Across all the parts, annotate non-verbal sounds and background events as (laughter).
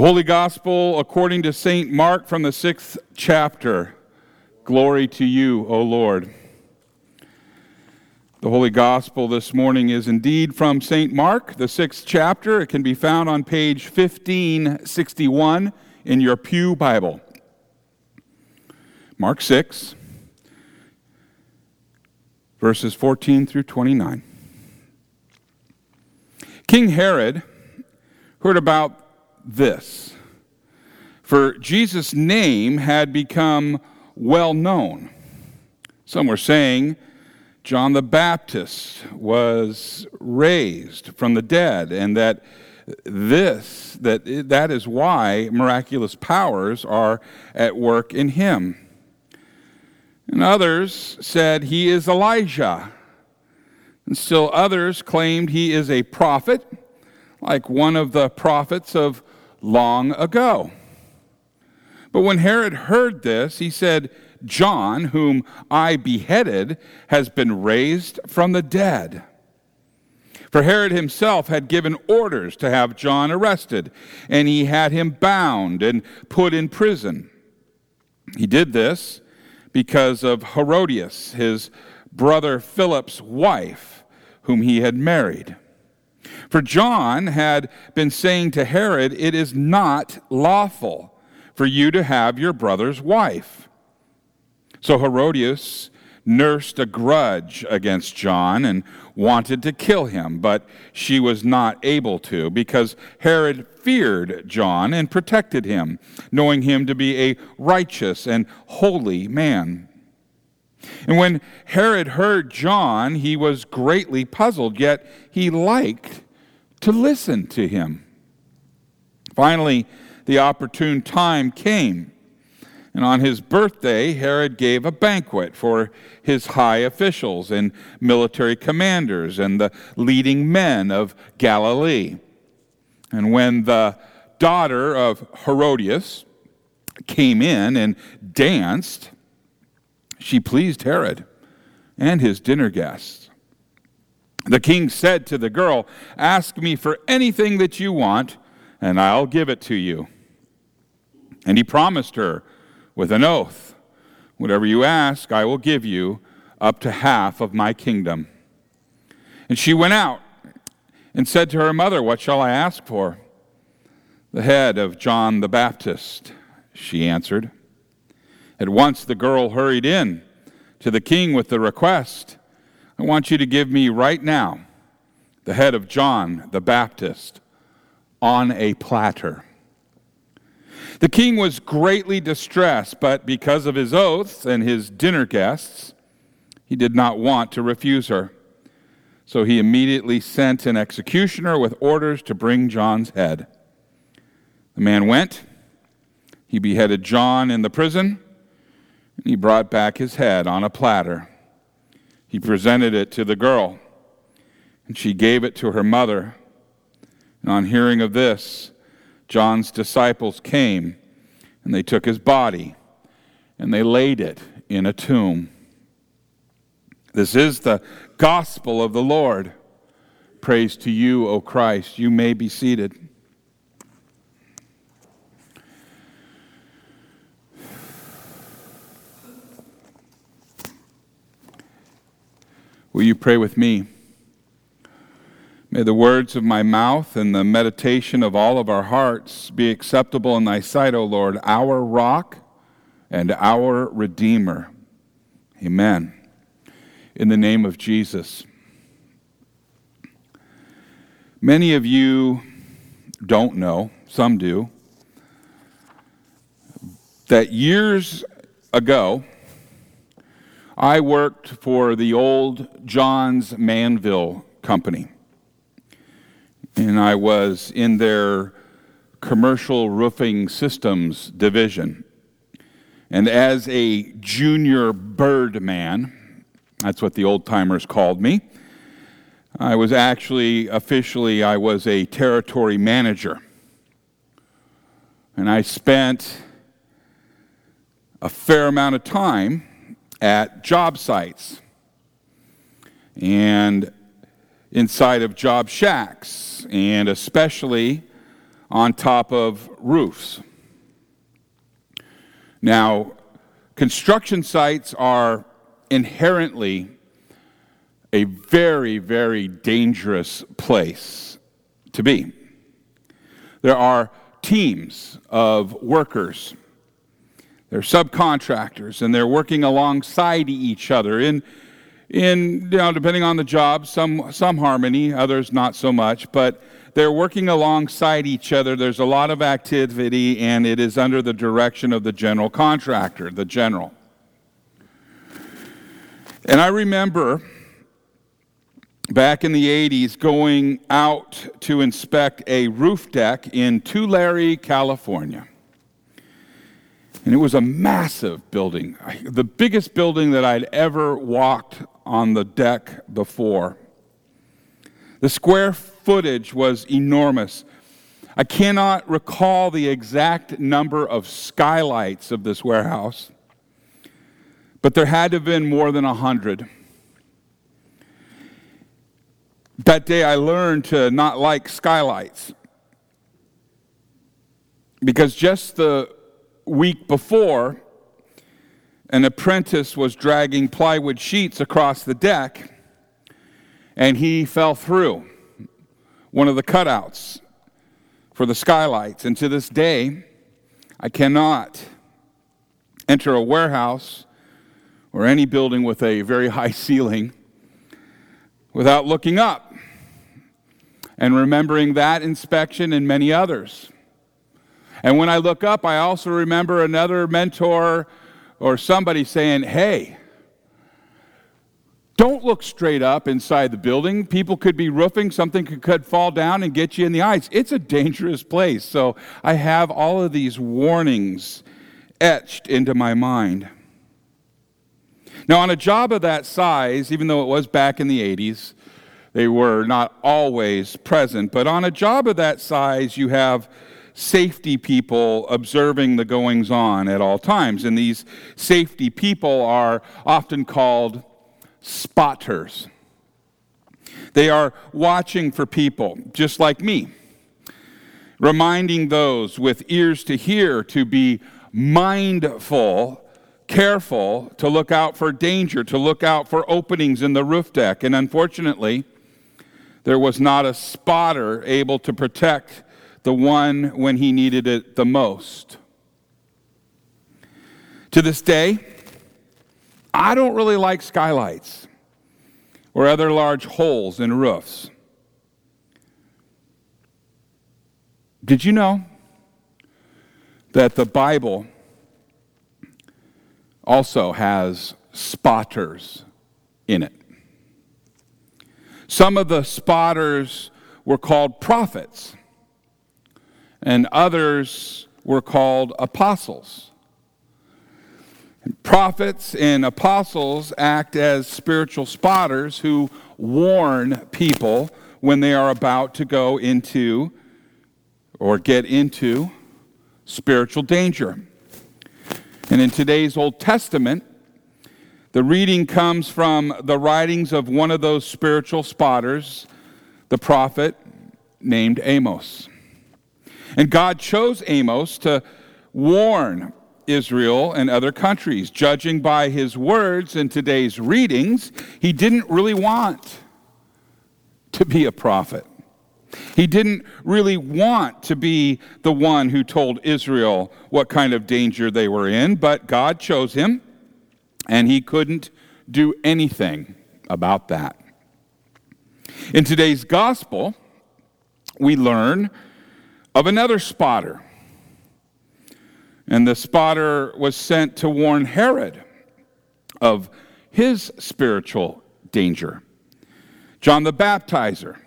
The Holy Gospel according to St. Mark from the sixth chapter. Glory to you, O Lord. The Holy Gospel this morning is indeed from St. Mark, the sixth chapter. It can be found on page 1561 in your Pew Bible. Mark 6, verses 14 through 29. King Herod heard about this, for Jesus' name had become well known. Some were saying John the Baptist was raised from the dead, and that this that that is why miraculous powers are at work in him. And others said he is Elijah. And still others claimed he is a prophet, like one of the prophets of long ago. But when Herod heard this, he said, John, whom I beheaded, has been raised from the dead. For Herod himself had given orders to have John arrested, and he had him bound and put in prison. He did this because of Herodias, his brother Philip's wife, whom he had married. For John had been saying to Herod, It is not lawful for you to have your brother's wife. So Herodias nursed a grudge against John and wanted to kill him, but she was not able to because Herod feared John and protected him, knowing him to be a righteous and holy man. And when Herod heard John, he was greatly puzzled, yet he liked to listen to him. Finally, the opportune time came. And on his birthday, Herod gave a banquet for his high officials and military commanders and the leading men of Galilee. And when the daughter of Herodias came in and danced, she pleased Herod and his dinner guests. The king said to the girl, Ask me for anything that you want, and I'll give it to you. And he promised her with an oath Whatever you ask, I will give you up to half of my kingdom. And she went out and said to her mother, What shall I ask for? The head of John the Baptist, she answered. At once the girl hurried in to the king with the request I want you to give me right now the head of John the Baptist on a platter. The king was greatly distressed, but because of his oaths and his dinner guests, he did not want to refuse her. So he immediately sent an executioner with orders to bring John's head. The man went, he beheaded John in the prison, and he brought back his head on a platter. He presented it to the girl, and she gave it to her mother. And on hearing of this, John's disciples came, and they took his body, and they laid it in a tomb. This is the gospel of the Lord. Praise to you, O Christ. You may be seated. Will you pray with me? May the words of my mouth and the meditation of all of our hearts be acceptable in thy sight, O Lord, our rock and our redeemer. Amen. In the name of Jesus. Many of you don't know, some do, that years ago, I worked for the old Johns Manville Company and I was in their commercial roofing systems division. And as a junior bird man, that's what the old timers called me, I was actually, officially, I was a territory manager. And I spent a fair amount of time at job sites. And inside of job shacks, and especially on top of roofs. Now, construction sites are inherently a very, very dangerous place to be. There are teams of workers, they're subcontractors, and they're working alongside each other in, in you know, depending on the job, some, some harmony, others not so much, but they're working alongside each other. There's a lot of activity, and it is under the direction of the general contractor, the general. And I remember back in the 80s going out to inspect a roof deck in Tulare, California. And it was a massive building, the biggest building that I'd ever walked on the deck before. The square footage was enormous. I cannot recall the exact number of skylights of this warehouse, but there had to have been more than a hundred. That day I learned to not like skylights because just the week before, an apprentice was dragging plywood sheets across the deck and he fell through one of the cutouts for the skylights. And to this day, I cannot enter a warehouse or any building with a very (laughs) high ceiling without looking up and remembering that inspection and many others. And when I look up, I also remember another mentor or somebody saying, Hey, don't look straight up inside the building. People could be roofing, something could, fall down and get you in the eyes. It's a dangerous place. So I have all of these warnings etched into my mind. Now, on a job of that size, even though it was back in the 80s, they were not always present. But on a job of that size, you have safety people observing the goings on at all times. And these safety people are often called spotters. They are watching for people, just like me, reminding those with ears to hear to be mindful, careful, to look out for danger, to look out for openings in the roof deck. And unfortunately, there was not a spotter able to protect the one when he needed it the most. To this day, I don't really like skylights or other large holes in roofs. Did you know that the Bible also has spotters in it? Some of the spotters were called prophets, and others were called apostles. Prophets and apostles act as spiritual spotters who warn people when they are about to go into or get into spiritual danger. And in today's Old Testament, the reading comes from the writings of one of those spiritual spotters, the prophet named Amos. And God chose Amos to warn Israel and other countries. Judging by his words in today's readings, he didn't really want to be a prophet. He didn't really want to be the one who told Israel what kind of danger they were in, but God chose him and he couldn't do anything about that. In today's gospel, we learn of another spotter. And the spotter was sent to warn Herod of his spiritual danger. John the Baptizer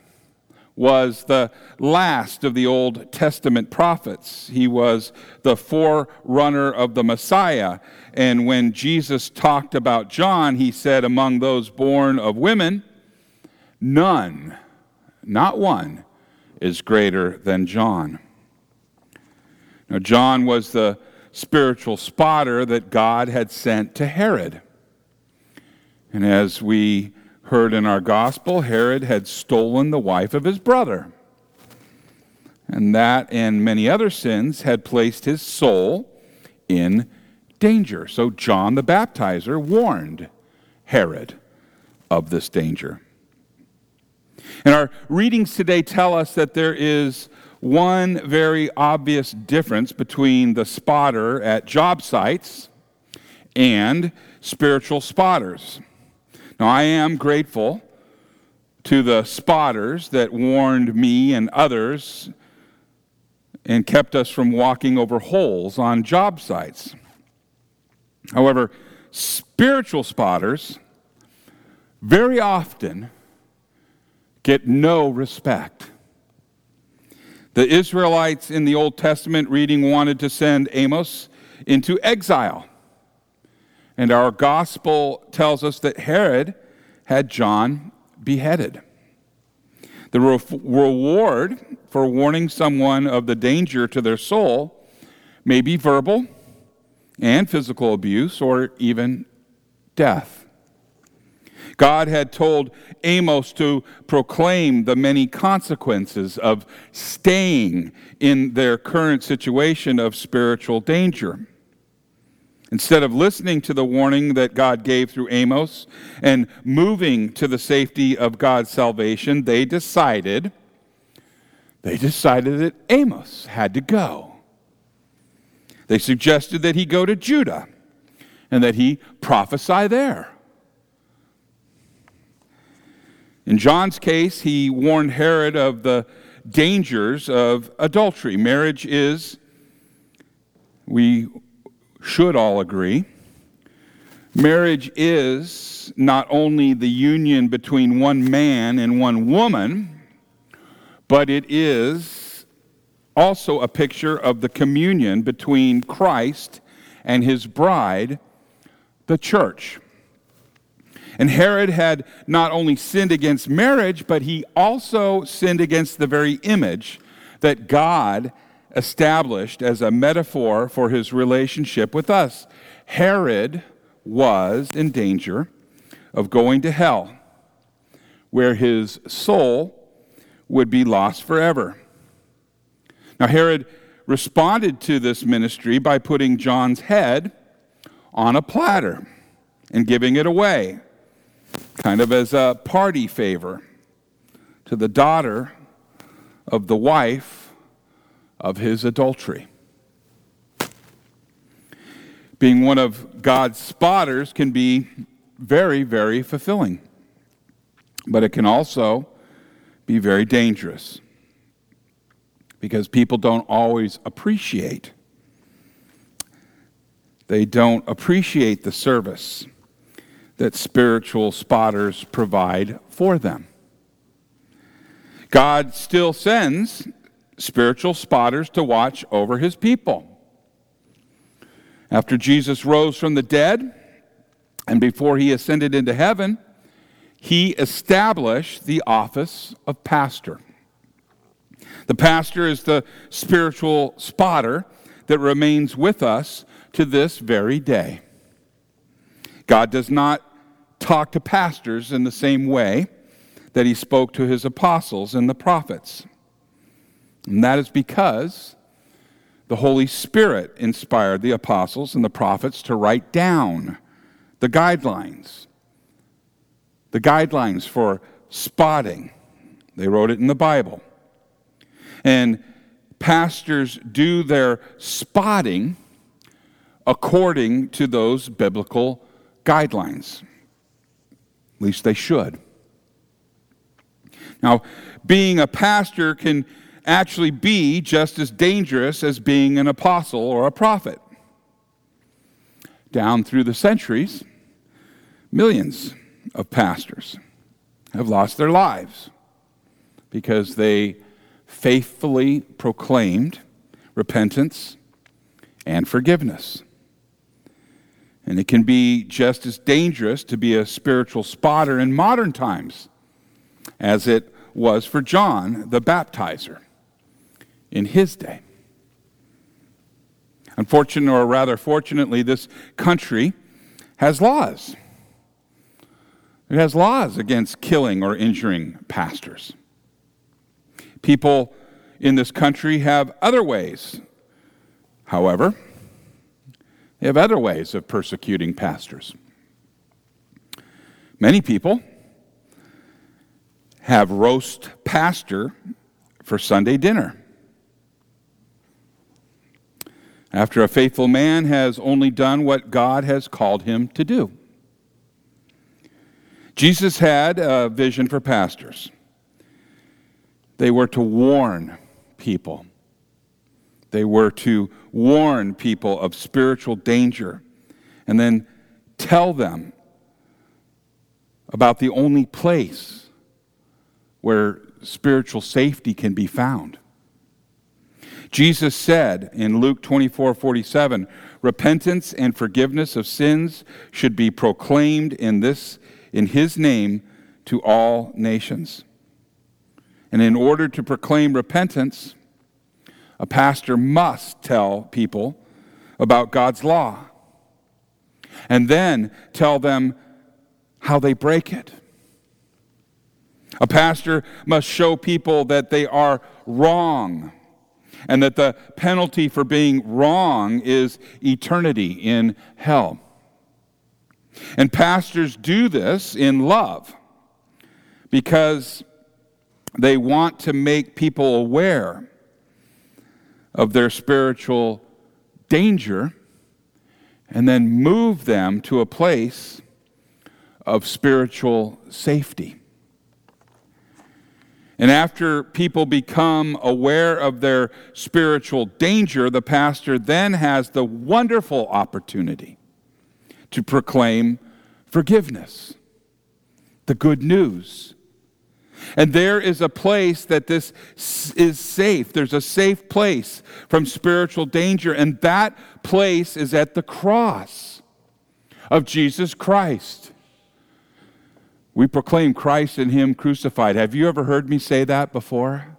was the last of the Old Testament prophets. He was the forerunner of the Messiah. And when Jesus talked about John, he said, Among those born of women, none, not one, is greater than John. Now, John was the spiritual spotter that God had sent to Herod. And as we heard in our gospel, Herod had stolen the wife of his brother. and that and many other sins had placed his soul in danger. So John the Baptizer warned Herod of this danger. And our readings today tell us that there is one very obvious difference between the spotter at job sites and spiritual spotters. Now, I am grateful to the spotters that warned me and others and kept us from walking over holes on job sites. However, spiritual spotters very often get no respect. The Israelites in the Old Testament reading wanted to send Amos into exile. And our gospel tells us that Herod had John beheaded. The re- reward for warning someone of the danger to their soul may be verbal and physical abuse or even death. God had told Amos to proclaim the many consequences of staying in their current situation of spiritual danger. Instead of listening to the warning that God gave through Amos and moving to the safety of God's salvation, they decided they decided that Amos had to go. They suggested that he go to Judah and that he prophesy there. In John's case, he warned Herod of the dangers of adultery. Marriage is, we should all agree, marriage is not only the union between one man and one woman, but it is also a picture of the communion between Christ and his bride, the church. And Herod had not only sinned against marriage, but he also sinned against the very image that God established as a metaphor for his relationship with us. Herod was in danger of going to hell, where his soul would be lost forever. Now, Herod responded to this ministry by putting John's head on a platter and giving it away kind of as a party favor to the daughter of the wife of his adultery. Being one of God's spotters can be very, very fulfilling, but it can also be very dangerous because people don't always appreciate. They don't appreciate the service that spiritual spotters provide for them. God still sends spiritual spotters to watch over his people. After Jesus rose from the dead and before he ascended into heaven, he established the office of pastor. The pastor is the spiritual spotter that remains with us to this very day. God does not talk to pastors in the same way that he spoke to his apostles and the prophets. And that is because the Holy Spirit inspired the apostles and the prophets to write down the guidelines, the guidelines for spotting. They wrote it in the Bible. And pastors do their spotting according to those biblical guidelines. At least they should. Now, being a pastor can actually be just as dangerous as being an apostle or a prophet. Down through the centuries, millions of pastors have lost their lives because they faithfully proclaimed repentance and forgiveness. And it can be just as dangerous to be a spiritual spotter in modern times as it was for John the baptizer in his day. Unfortunately, or rather fortunately, this country has laws. It has laws against killing or injuring pastors. People in this country have other ways. However, they have other ways of persecuting pastors. Many people have roast pastor for Sunday dinner. After a faithful man has only done what God has called him to do. Jesus had a vision for pastors. They were to warn people. They were to warn people of spiritual danger and then tell them about the only place where spiritual safety can be found. Jesus said in Luke 24 47, repentance and forgiveness of sins should be proclaimed in, this, in his name to all nations. And in order to proclaim repentance, a pastor must tell people about God's law and then tell them how they break it. A pastor must show people that they are wrong and that the penalty for being wrong is eternity in hell. And pastors do this in love because they want to make people aware of their spiritual danger and then move them to a place of spiritual safety. And after people become aware of their spiritual danger, the pastor then has the wonderful opportunity to proclaim forgiveness, the good news and there is a place that this is safe. There's a safe place from spiritual danger, and that place is at the cross of Jesus Christ. We proclaim Christ and Him crucified. Have you ever heard me say that before?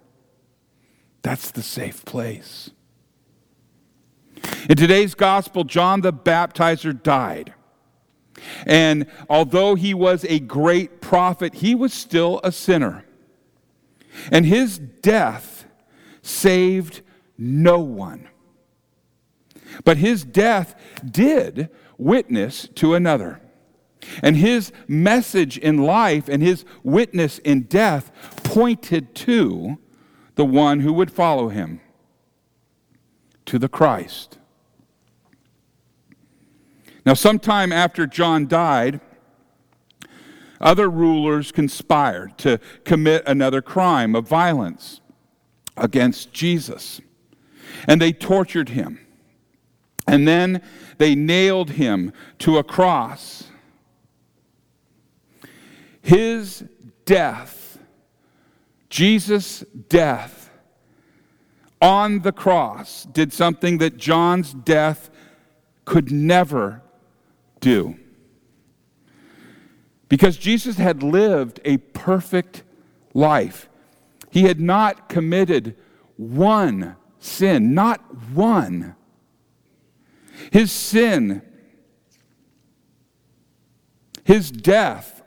That's the safe place. In today's gospel, John the Baptizer died. And although he was a great prophet, he was still a sinner. And his death saved no one. But his death did witness to another. And his message in life and his witness in death pointed to the one who would follow him, to the Christ. Now, sometime after John died, other rulers conspired to commit another crime of violence against Jesus. And they tortured him. And then they nailed him to a cross. His death, Jesus' death on the cross, did something that John's death could never do. Because Jesus had lived a perfect life. He had not committed one sin, not one. His sin, his death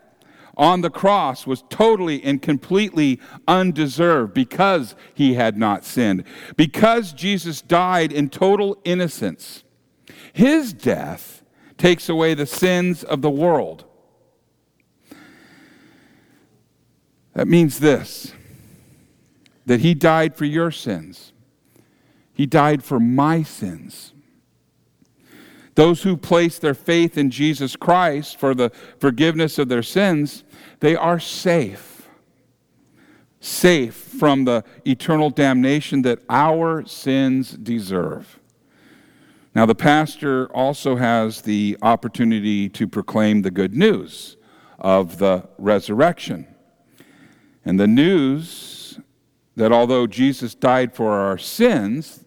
on the cross was totally and completely undeserved because he had not sinned. Because Jesus died in total innocence, his death takes away the sins of the world. That means this that he died for your sins, he died for my sins. Those who place their faith in Jesus Christ for the forgiveness of their sins, they are safe. Safe from the eternal damnation that our sins deserve. Now, the pastor also has the opportunity to proclaim the good news of the resurrection. And the news that although Jesus died for our sins,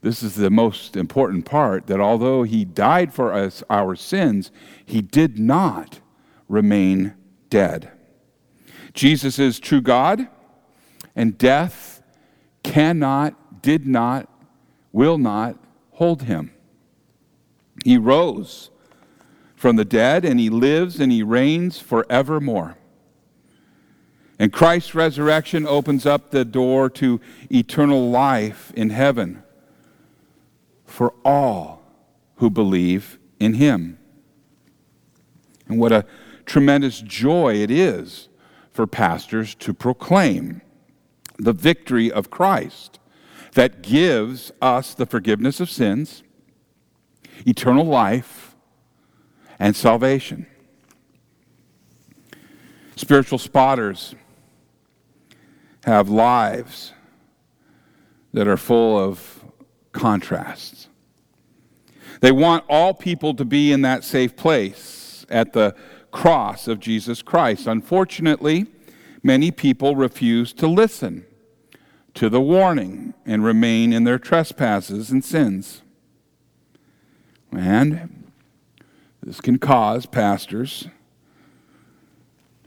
this is the most important part that although he died for us our sins, he did not remain dead. Jesus is true God, and death cannot, did not, will not hold him. He rose from the dead and he lives and he reigns forevermore. And Christ's resurrection opens up the door to eternal life in heaven for all who believe in him. And what a tremendous joy it is for pastors to proclaim the victory of Christ that gives us the forgiveness of sins, eternal life, and salvation. Spiritual spotters have lives that are full of contrasts. They want all people to be in that safe place at the cross of Jesus Christ. Unfortunately, many people refuse to listen to the warning and remain in their trespasses and sins. And this can cause pastors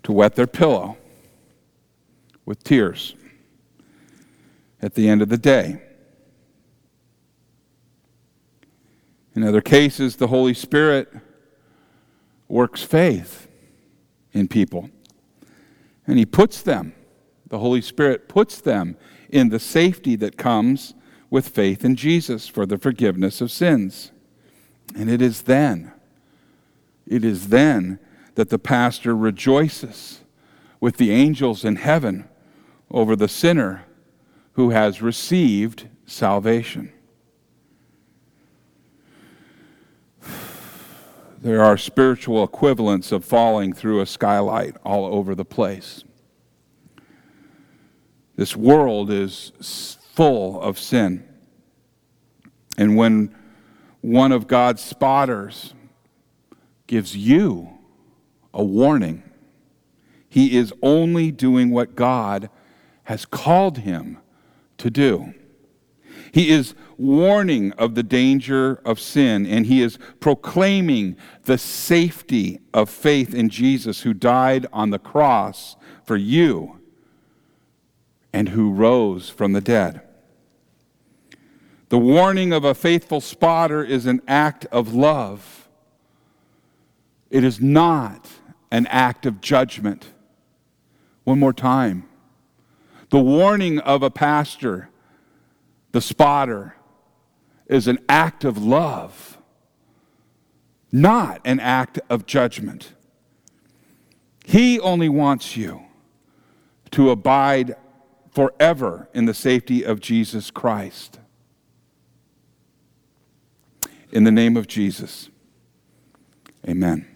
to wet their pillow with tears at the end of the day. In other cases, the Holy Spirit works faith in people. And He puts them, the Holy Spirit puts them in the safety that comes with faith in Jesus for the forgiveness of sins. And it is then, it is then that the pastor rejoices with the angels in heaven over the sinner who has received salvation. There are spiritual equivalents of falling through a skylight all over the place. This world is full of sin. And when one of God's spotters gives you a warning, he is only doing what God has called him to do. He is warning of the danger of sin, and he is proclaiming the safety of faith in Jesus, who died on the cross for you and who rose from the dead. The warning of a faithful spotter is an act of love. It is not an act of judgment. One more time. The warning of a pastor, the spotter, is an act of love, not an act of judgment. He only wants you to abide forever in the safety of Jesus Christ. In the name of Jesus, amen.